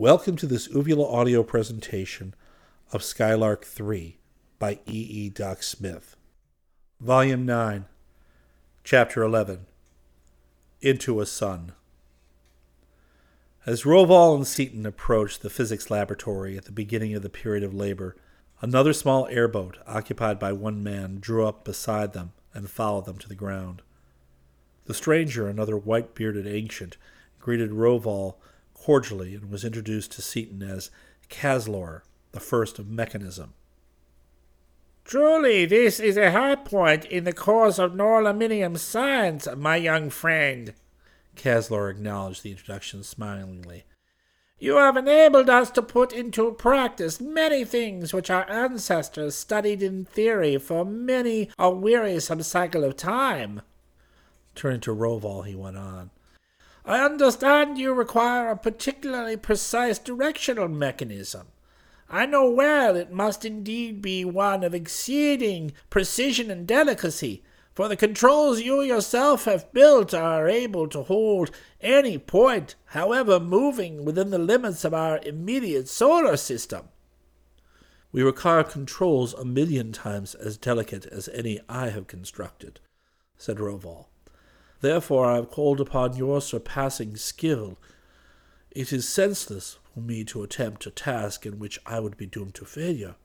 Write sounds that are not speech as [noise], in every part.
Welcome to this Uvula audio presentation of Skylark 3 by E. E. Doc Smith. Volume 9, Chapter 11 Into a Sun. As Rovol and Seaton approached the physics laboratory at the beginning of the period of labor, another small airboat, occupied by one man, drew up beside them and followed them to the ground. The stranger, another white bearded ancient, greeted Rovol cordially and was introduced to Seaton as Caslor, the first of mechanism. Truly, this is a high point in the course of Norlaminian science, my young friend. Caslor acknowledged the introduction smilingly. You have enabled us to put into practice many things which our ancestors studied in theory for many a wearisome cycle of time. Turning to Rovol, he went on. I understand you require a particularly precise directional mechanism. I know well it must indeed be one of exceeding precision and delicacy, for the controls you yourself have built are able to hold any point, however moving within the limits of our immediate solar system. We require controls a million times as delicate as any I have constructed, said Rovol. Therefore I have called upon your surpassing skill. It is senseless for me to attempt a task in which I would be doomed to failure.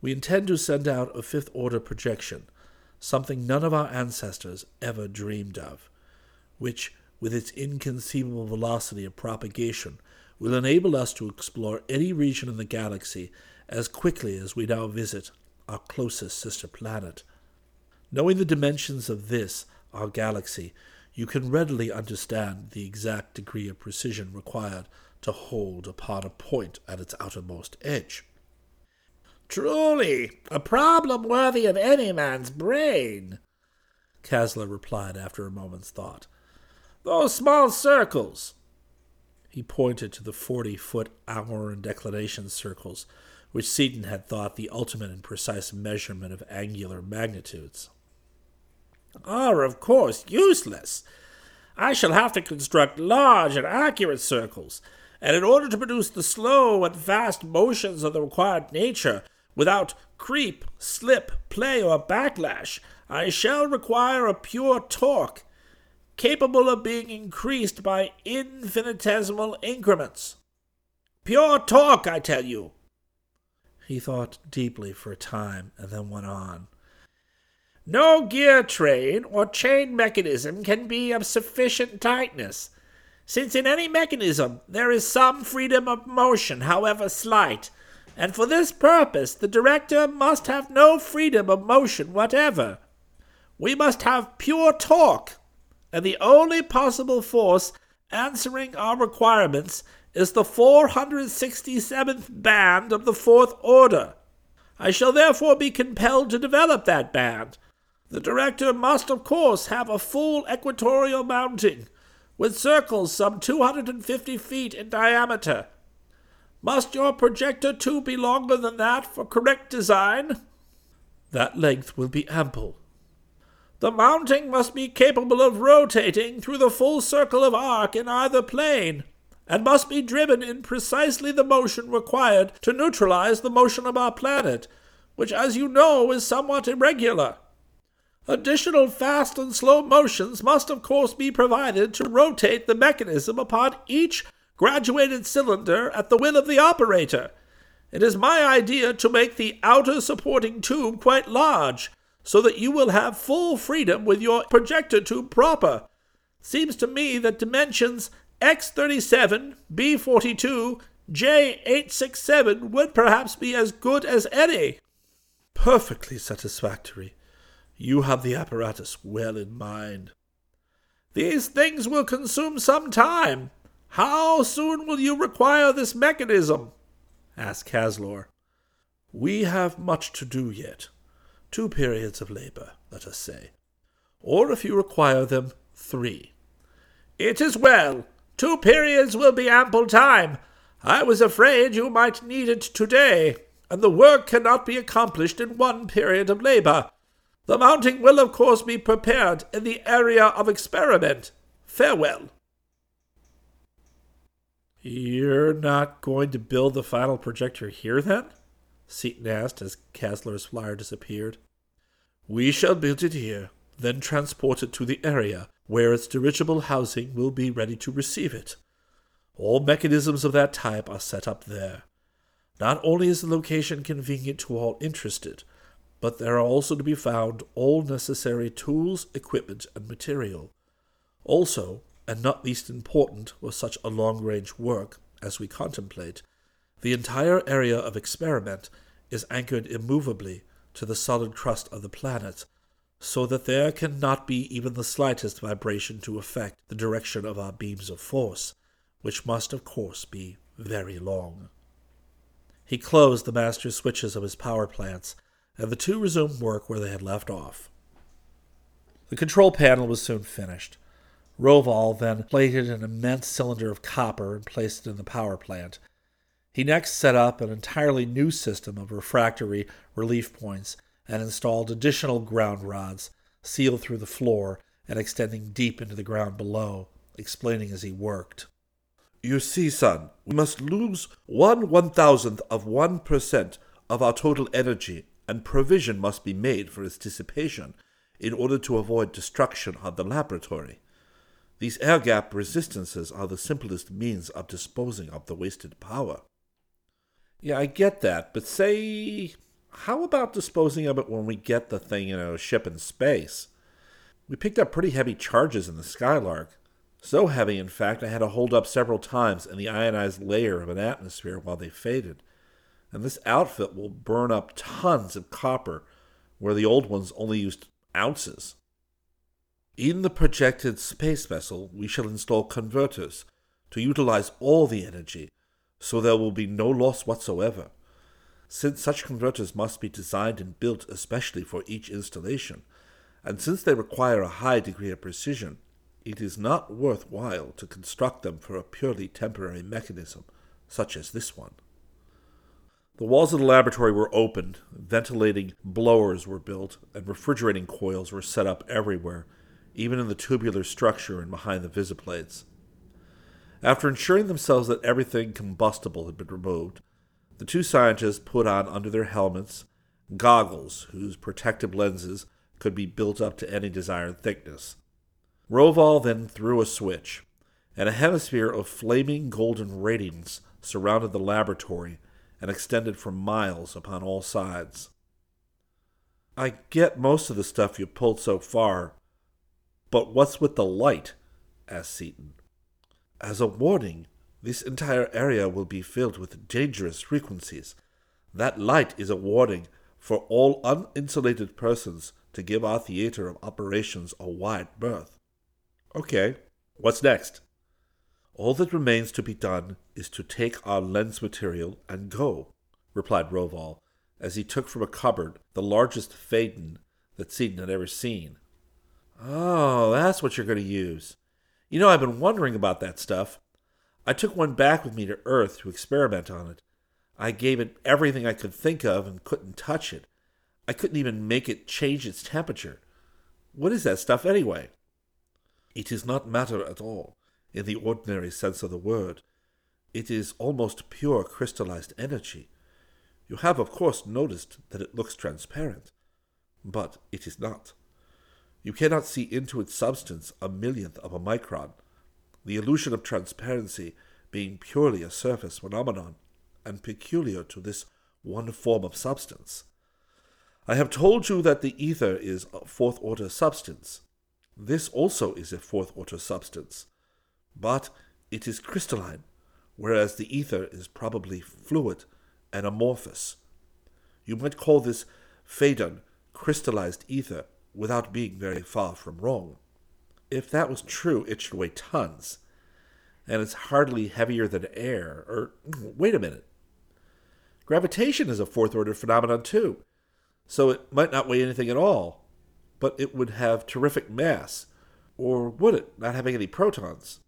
We intend to send out a fifth order projection, something none of our ancestors ever dreamed of, which, with its inconceivable velocity of propagation, will enable us to explore any region in the galaxy as quickly as we now visit our closest sister planet. Knowing the dimensions of this, our galaxy, you can readily understand the exact degree of precision required to hold upon a point at its outermost edge. Truly, a problem worthy of any man's brain, Caslor replied after a moment's thought. Those small circles. He pointed to the forty foot hour and declination circles, which Seaton had thought the ultimate and precise measurement of angular magnitudes are, of course, useless. I shall have to construct large and accurate circles, and in order to produce the slow and fast motions of the required nature, without creep, slip, play, or backlash, I shall require a pure torque, capable of being increased by infinitesimal increments. Pure torque, I tell you. He thought deeply for a time and then went on. No gear train or chain mechanism can be of sufficient tightness, since in any mechanism there is some freedom of motion, however slight, and for this purpose the director must have no freedom of motion whatever. We must have pure torque, and the only possible force answering our requirements is the 467th band of the fourth order. I shall therefore be compelled to develop that band, the director must, of course, have a full equatorial mounting, with circles some 250 feet in diameter. Must your projector too be longer than that for correct design? That length will be ample. The mounting must be capable of rotating through the full circle of arc in either plane, and must be driven in precisely the motion required to neutralize the motion of our planet, which, as you know, is somewhat irregular. Additional fast and slow motions must, of course, be provided to rotate the mechanism upon each graduated cylinder at the will of the operator. It is my idea to make the outer supporting tube quite large, so that you will have full freedom with your projector tube proper. Seems to me that dimensions X37, B42, J867 would perhaps be as good as any. Perfectly satisfactory. You have the apparatus well in mind. These things will consume some time. How soon will you require this mechanism? asked Caslor. We have much to do yet. Two periods of labor, let us say. Or if you require them, three. It is well. Two periods will be ample time. I was afraid you might need it today, and the work cannot be accomplished in one period of labor. The mounting will, of course, be prepared in the area of experiment. Farewell. You're not going to build the final projector here, then? Seaton asked as Caslor's flyer disappeared. We shall build it here, then transport it to the area where its dirigible housing will be ready to receive it. All mechanisms of that type are set up there. Not only is the location convenient to all interested, but there are also to be found all necessary tools, equipment, and material. Also, and not least important with such a long range work as we contemplate, the entire area of experiment is anchored immovably to the solid crust of the planet, so that there cannot be even the slightest vibration to affect the direction of our beams of force, which must, of course, be very long. He closed the master switches of his power plants, and the two resumed work where they had left off. The control panel was soon finished. Rovol then plated an immense cylinder of copper and placed it in the power plant. He next set up an entirely new system of refractory relief points and installed additional ground rods, sealed through the floor and extending deep into the ground below, explaining as he worked. You see, son, we must lose one one thousandth of one percent of our total energy, and provision must be made for its dissipation in order to avoid destruction of the laboratory. These air gap resistances are the simplest means of disposing of the wasted power. Yeah, I get that, but say, how about disposing of it when we get the thing in a ship in space? We picked up pretty heavy charges in the Skylark. So heavy, in fact, I had to hold up several times in the ionized layer of an atmosphere while they faded. And this outfit will burn up tons of copper, where the old ones only used ounces. In the projected space vessel, we shall install converters to utilize all the energy, so there will be no loss whatsoever. Since such converters must be designed and built especially for each installation, and since they require a high degree of precision, it is not worthwhile to construct them for a purely temporary mechanism, such as this one. The walls of the laboratory were opened, ventilating blowers were built, and refrigerating coils were set up everywhere even in the tubular structure and behind the visiplates. After ensuring themselves that everything combustible had been removed, the two scientists put on under their helmets goggles whose protective lenses could be built up to any desired thickness. Rovol then threw a switch, and a hemisphere of flaming golden radiance surrounded the laboratory and extended for miles upon all sides. I get most of the stuff you pulled so far, but what's with the light? asked Seaton. As a warning, this entire area will be filled with dangerous frequencies. That light is a warning for all uninsulated persons to give our theater of operations a wide berth. Okay, what's next? All that remains to be done is to take our lens material and go, replied Rovol, as he took from a cupboard the largest Phaedon that Seaton had ever seen. Oh, that's what you're going to use. You know, I've been wondering about that stuff. I took one back with me to Earth to experiment on it. I gave it everything I could think of and couldn't touch it. I couldn't even make it change its temperature. What is that stuff anyway? It is not matter at all, in the ordinary sense of the word. It is almost pure crystallized energy. You have, of course, noticed that it looks transparent, but it is not. You cannot see into its substance a millionth of a micron, the illusion of transparency being purely a surface phenomenon and peculiar to this one form of substance. I have told you that the ether is a fourth order substance. This also is a fourth order substance, but it is crystalline, whereas the ether is probably fluid and amorphous. You might call this phaedon crystallized ether without being very far from wrong. If that was true, it should weigh tons. And it's hardly heavier than air. Or, [clears throat] wait a minute. Gravitation is a fourth order phenomenon, too. So it might not weigh anything at all, but it would have terrific mass. Or would it, not having any protons?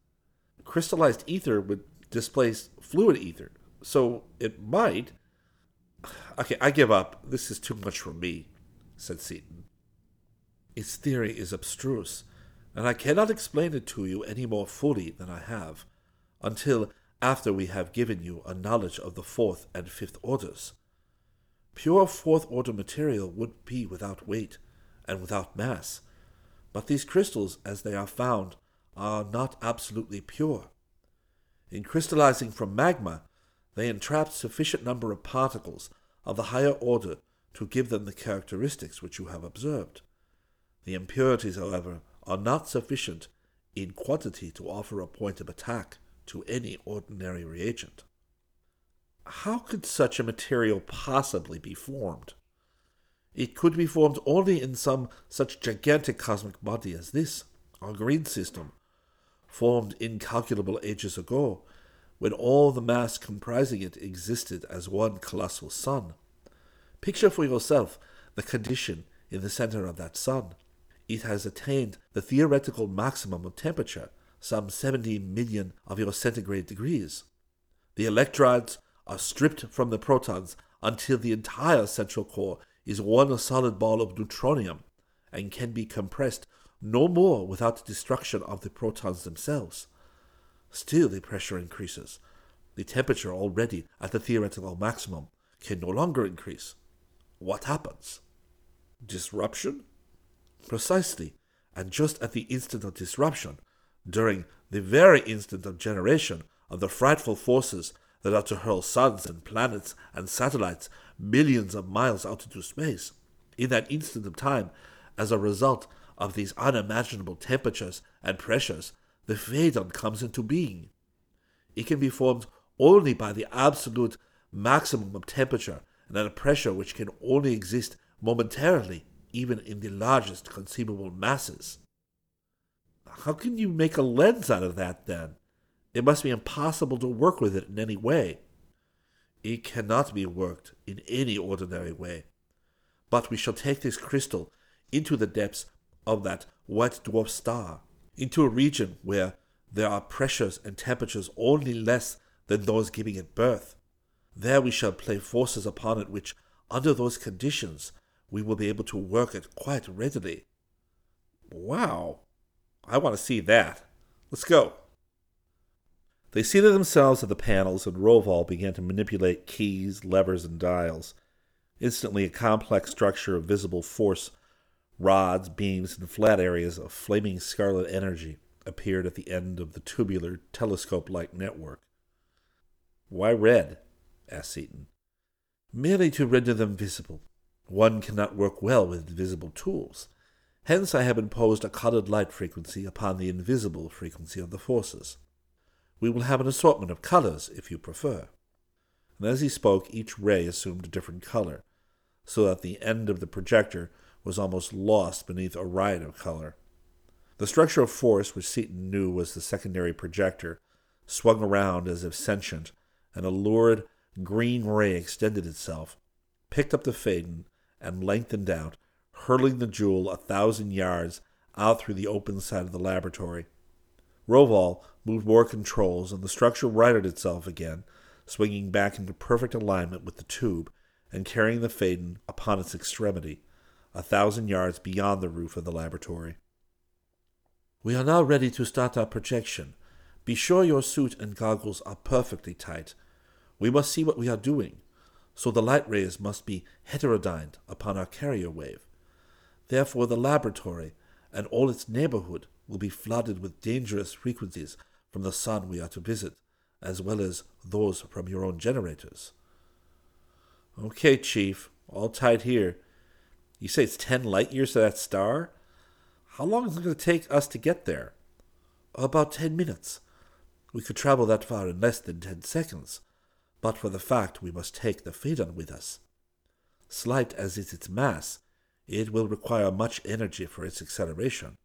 Crystallized ether would displace fluid ether, so it might. Okay, I give up. This is too much for me, said Seaton. Its theory is abstruse, and I cannot explain it to you any more fully than I have, until after we have given you a knowledge of the fourth and fifth orders. Pure fourth order material would be without weight and without mass, but these crystals, as they are found, are not absolutely pure. In crystallizing from magma, they entrap sufficient number of particles of the higher order to give them the characteristics which you have observed. The impurities, however, are not sufficient in quantity to offer a point of attack to any ordinary reagent. How could such a material possibly be formed? It could be formed only in some such gigantic cosmic body as this, our green system, formed incalculable ages ago, when all the mass comprising it existed as one colossal sun. Picture for yourself the condition in the center of that sun. It has attained the theoretical maximum of temperature, some 70 million of your centigrade degrees. The electrons are stripped from the protons until the entire central core is one solid ball of neutronium and can be compressed no more without the destruction of the protons themselves. Still, the pressure increases. The temperature, already at the theoretical maximum, can no longer increase. What happens? Disruption? Precisely, and just at the instant of disruption, during the very instant of generation of the frightful forces that are to hurl suns and planets and satellites millions of miles out into space. In that instant of time, as a result of these unimaginable temperatures and pressures, the Phaedon comes into being. It can be formed only by the absolute maximum of temperature and at a pressure which can only exist momentarily, even in the largest conceivable masses. How can you make a lens out of that then? It must be impossible to work with it in any way. It cannot be worked in any ordinary way. But we shall take this crystal into the depths of that white dwarf star, into a region where there are pressures and temperatures only less than those giving it birth. There we shall play forces upon it which, under those conditions, we will be able to work it quite readily. Wow! I want to see that. Let's go. They seated themselves at the panels, and Rovol began to manipulate keys, levers, and dials. Instantly, a complex structure of visible force, rods, beams, and flat areas of flaming scarlet energy appeared at the end of the tubular, telescope like network. Why red? asked Seaton. Merely to render them visible. One cannot work well with invisible tools. Hence, I have imposed a colored light frequency upon the invisible frequency of the forces. We will have an assortment of colors, if you prefer. And as he spoke, each ray assumed a different color, so that the end of the projector was almost lost beneath a riot of color. The structure of force, which Seaton knew was the secondary projector, swung around as if sentient, and a lurid green ray extended itself, picked up the Phaedon, and lengthened out, hurling the jewel a thousand yards out through the open side of the laboratory. Rovol moved more controls, and the structure righted itself again, swinging back into perfect alignment with the tube and carrying the Phaedon upon its extremity, a thousand yards beyond the roof of the laboratory. We are now ready to start our projection. Be sure your suit and goggles are perfectly tight. We must see what we are doing, so the light rays must be heterodyned upon our carrier wave. Therefore, the laboratory and all its neighborhood will be flooded with dangerous frequencies from the sun we are to visit, as well as those from your own generators. Okay, Chief, all tight here. You say it's ten light years to that star? How long is it going to take us to get there? About ten minutes. We could travel that far in less than ten seconds, but for the fact we must take the Phaedon with us. Slight as is its mass, it will require much energy for its acceleration.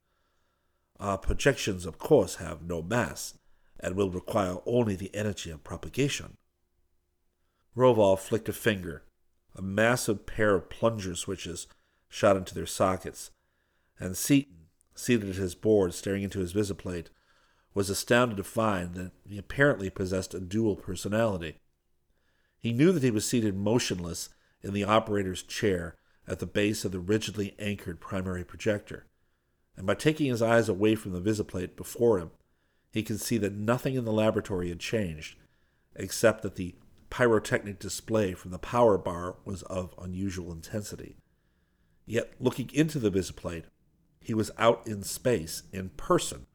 Our projections, of course, have no mass and will require only the energy of propagation. Rovol flicked a finger. A massive pair of plunger switches shot into their sockets, and Seaton, seated at his board staring into his visiplate, was astounded to find that he apparently possessed a dual personality. He knew that he was seated motionless in the operator's chair at the base of the rigidly anchored primary projector and by taking his eyes away from the visiplate before him, he could see that nothing in the laboratory had changed, except that the pyrotechnic display from the power bar was of unusual intensity. Yet, looking into the visiplate, he was out in space, in person,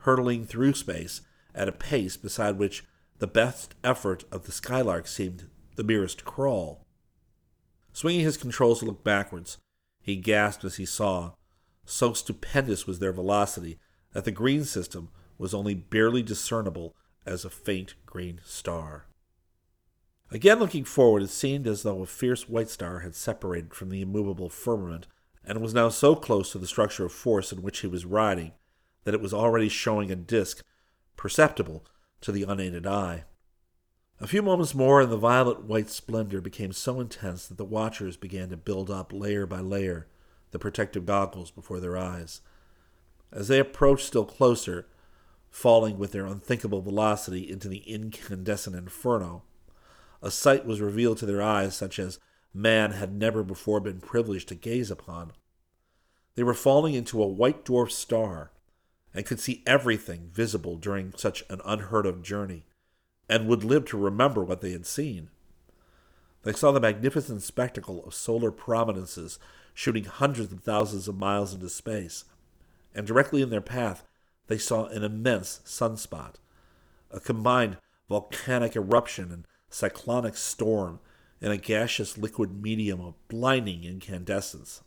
hurtling through space at a pace beside which the best effort of the Skylark seemed the merest crawl. Swinging his controls to look backwards, he gasped as he saw, so stupendous was their velocity, that the green system was only barely discernible as a faint green star. Again looking forward, it seemed as though a fierce white star had separated from the immovable firmament and was now so close to the structure of force in which he was riding that it was already showing a disk perceptible to the unaided eye. A few moments more, and the violet white splendor became so intense that the watchers began to build up layer by layer the protective goggles before their eyes. As they approached still closer, falling with their unthinkable velocity into the incandescent inferno, a sight was revealed to their eyes such as man had never before been privileged to gaze upon. They were falling into a white dwarf star, and could see everything visible during such an unheard of journey, and would live to remember what they had seen. They saw the magnificent spectacle of solar prominences shooting hundreds of thousands of miles into space, and directly in their path they saw an immense sunspot, a combined volcanic eruption and cyclonic storm in a gaseous liquid medium of blinding incandescence.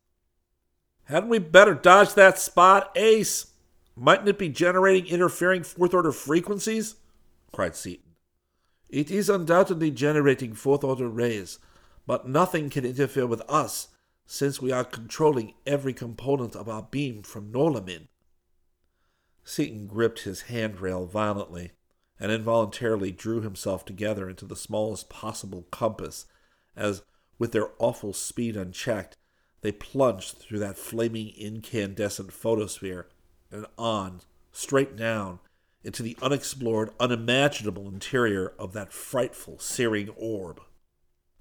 Hadn't we better dodge that spot, Ace? Mightn't it be generating interfering fourth order frequencies? cried Seaton. It is undoubtedly generating fourth order rays, but nothing can interfere with us since we are controlling every component of our beam from Norlamin. Seaton gripped his handrail violently and involuntarily drew himself together into the smallest possible compass as, with their awful speed unchecked, they plunged through that flaming incandescent photosphere and on, straight down, into the unexplored, unimaginable interior of that frightful, searing orb.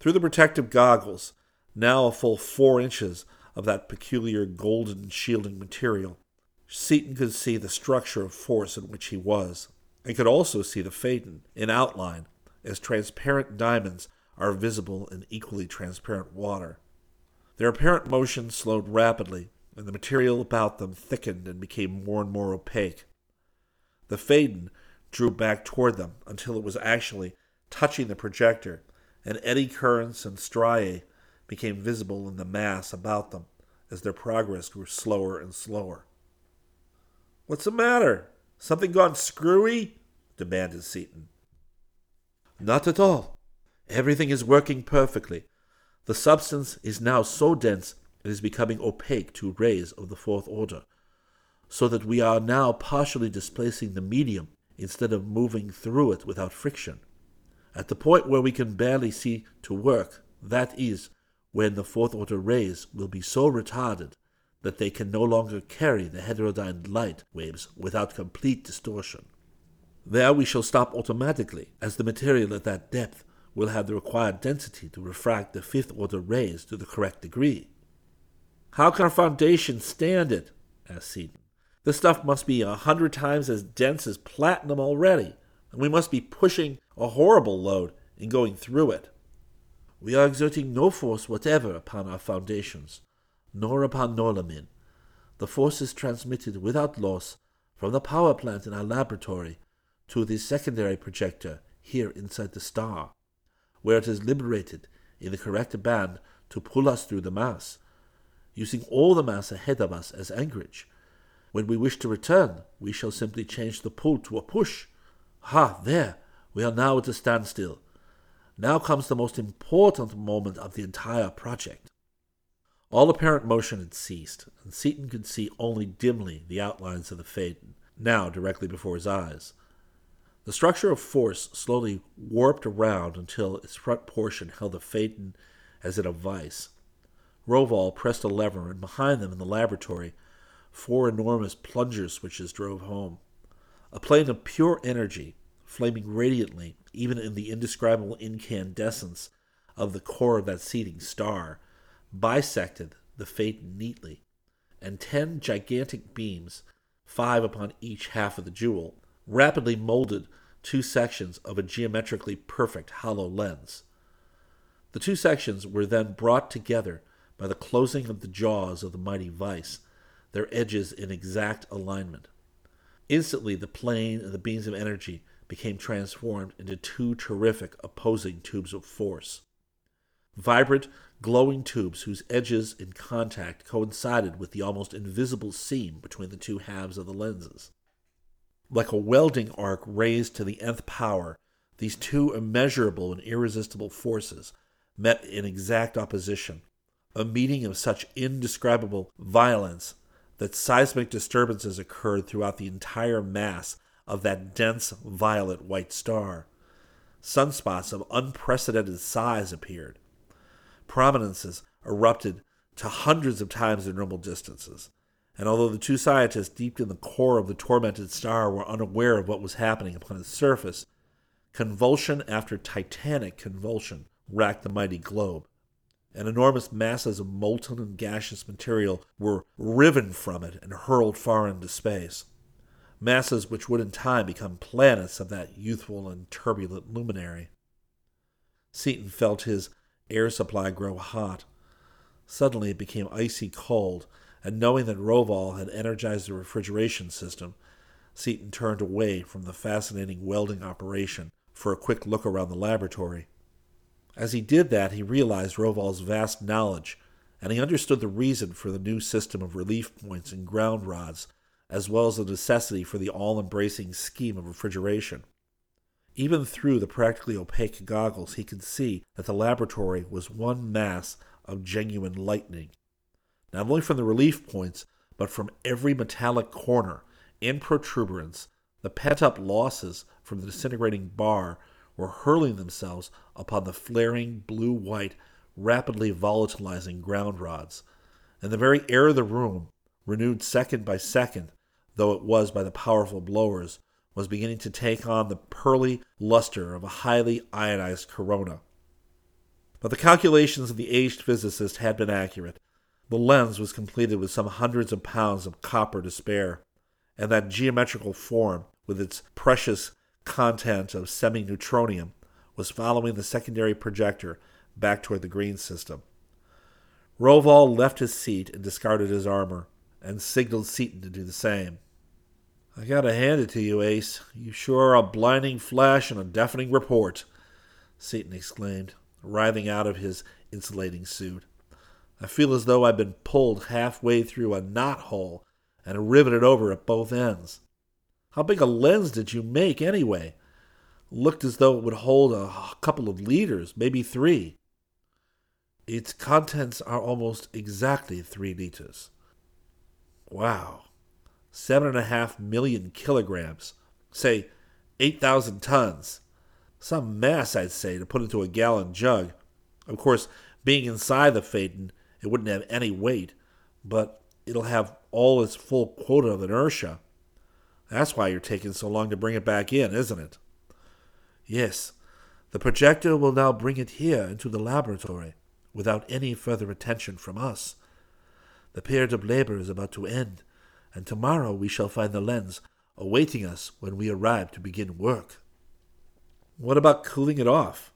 Through the protective goggles, now a full four inches of that peculiar golden shielding material, Seaton could see the structure of force in which he was, and could also see the Phaedon in outline, as transparent diamonds are visible in equally transparent water. Their apparent motion slowed rapidly, and the material about them thickened and became more and more opaque. The Phaedon drew back toward them until it was actually touching the projector, and eddy currents and striae became visible in the mass about them as their progress grew slower and slower. What's the matter? Something gone screwy? demanded Seaton. Not at all. Everything is working perfectly. The substance is now so dense it is becoming opaque to rays of the fourth order, so that we are now partially displacing the medium instead of moving through it without friction. At the point where we can barely see to work, that is, when the fourth order rays will be so retarded that they can no longer carry the heterodyne light waves without complete distortion. There we shall stop automatically, as the material at that depth will have the required density to refract the fifth order rays to the correct degree. How can our foundation stand it? asked Seaton. This stuff must be a hundred times as dense as platinum already, and we must be pushing a horrible load in going through it. We are exerting no force whatever upon our foundations, nor upon Norlamin. The force is transmitted without loss from the power plant in our laboratory to the secondary projector here inside the star, where it is liberated in the correct band to pull us through the mass, using all the mass ahead of us as anchorage. When we wish to return, we shall simply change the pull to a push. Ha, there! We are now at a standstill. Now comes the most important moment of the entire project. All apparent motion had ceased, and Seaton could see only dimly the outlines of the Phaedon, now directly before his eyes. The structure of force slowly warped around until its front portion held the Phaedon as in a vice. Rovol pressed a lever, and behind them in the laboratory, four enormous plunger switches drove home. A plane of pure energy, flaming radiantly even in the indescribable incandescence of the core of that seething star, bisected the Phaedon neatly, and ten gigantic beams, five upon each half of the jewel, rapidly molded two sections of a geometrically perfect hollow lens. The two sections were then brought together by the closing of the jaws of the mighty vice, their edges in exact alignment. Instantly, the plane and the beams of energy became transformed into two terrific opposing tubes of force. Vibrant, glowing tubes whose edges in contact coincided with the almost invisible seam between the two halves of the lenses. Like a welding arc raised to the nth power, these two immeasurable and irresistible forces met in exact opposition, a meeting of such indescribable violence that seismic disturbances occurred throughout the entire mass of that dense violet white star. Sunspots of unprecedented size appeared. Prominences erupted to hundreds of times their normal distances. And although the two scientists deep in the core of the tormented star were unaware of what was happening upon its surface, convulsion after titanic convulsion racked the mighty globe and enormous masses of molten and gaseous material were riven from it and hurled far into space. Masses which would in time become planets of that youthful and turbulent luminary. Seaton felt his air supply grow hot. Suddenly it became icy cold, and knowing that Rovol had energized the refrigeration system, Seaton turned away from the fascinating welding operation for a quick look around the laboratory. As he did that, he realized Rovol's vast knowledge, and he understood the reason for the new system of relief points and ground rods, as well as the necessity for the all embracing scheme of refrigeration. Even through the practically opaque goggles, he could see that the laboratory was one mass of genuine lightning. Not only from the relief points, but from every metallic corner and protuberance, the pent up losses from the disintegrating bar were hurling themselves upon the flaring blue white, rapidly volatilizing ground rods, and the very air of the room, renewed second by second, though it was by the powerful blowers, was beginning to take on the pearly luster of a highly ionized corona. But the calculations of the aged physicist had been accurate. The lens was completed with some hundreds of pounds of copper to spare, and that geometrical form, with its precious content of semi neutronium was following the secondary projector back toward the green system. Rovol left his seat and discarded his armor, and signaled Seaton to do the same. I gotta hand it to you, Ace. You sure are a blinding flash and a deafening report, Seaton exclaimed, writhing out of his insulating suit. I feel as though I'd been pulled halfway through a knot hole and riveted over at both ends. How big a lens did you make anyway? Looked as though it would hold a couple of liters, maybe three. Its contents are almost exactly three liters. Wow. Seven and a half million kilograms. Say, 8,000 tons. Some mass, I'd say, to put into a gallon jug. Of course, being inside the Phaedon, it wouldn't have any weight, but it'll have all its full quota of inertia. That's why you're taking so long to bring it back in, isn't it? Yes. The projector will now bring it here into the laboratory without any further attention from us. The period of labor is about to end, and tomorrow we shall find the lens awaiting us when we arrive to begin work. What about cooling it off?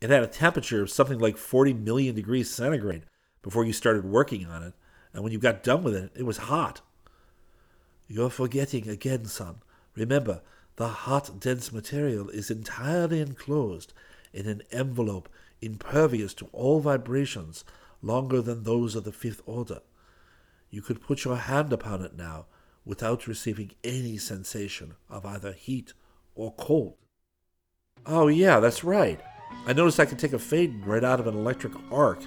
It had a temperature of something like 40 million degrees centigrade before you started working on it, and when you got done with it, it was hot. You're forgetting again, son. Remember, the hot, dense material is entirely enclosed in an envelope impervious to all vibrations longer than those of the fifth order. You could put your hand upon it now without receiving any sensation of either heat or cold. Oh, yeah, that's right. I noticed I could take a Phaedon right out of an electric arc,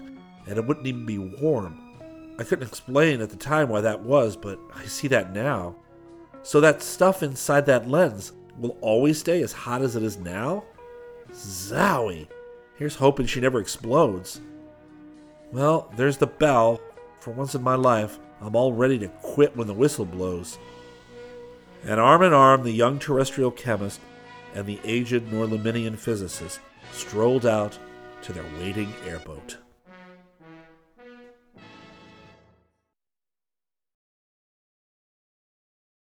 and it wouldn't even be warm. I couldn't explain at the time why that was, but I see that now. So that stuff inside that lens will always stay as hot as it is now? Zowie! Here's hoping she never explodes. Well, there's the bell. For once in my life, I'm all ready to quit when the whistle blows. And arm in arm, the young terrestrial chemist and the aged Norlaminian physicist strolled out to their waiting airboat.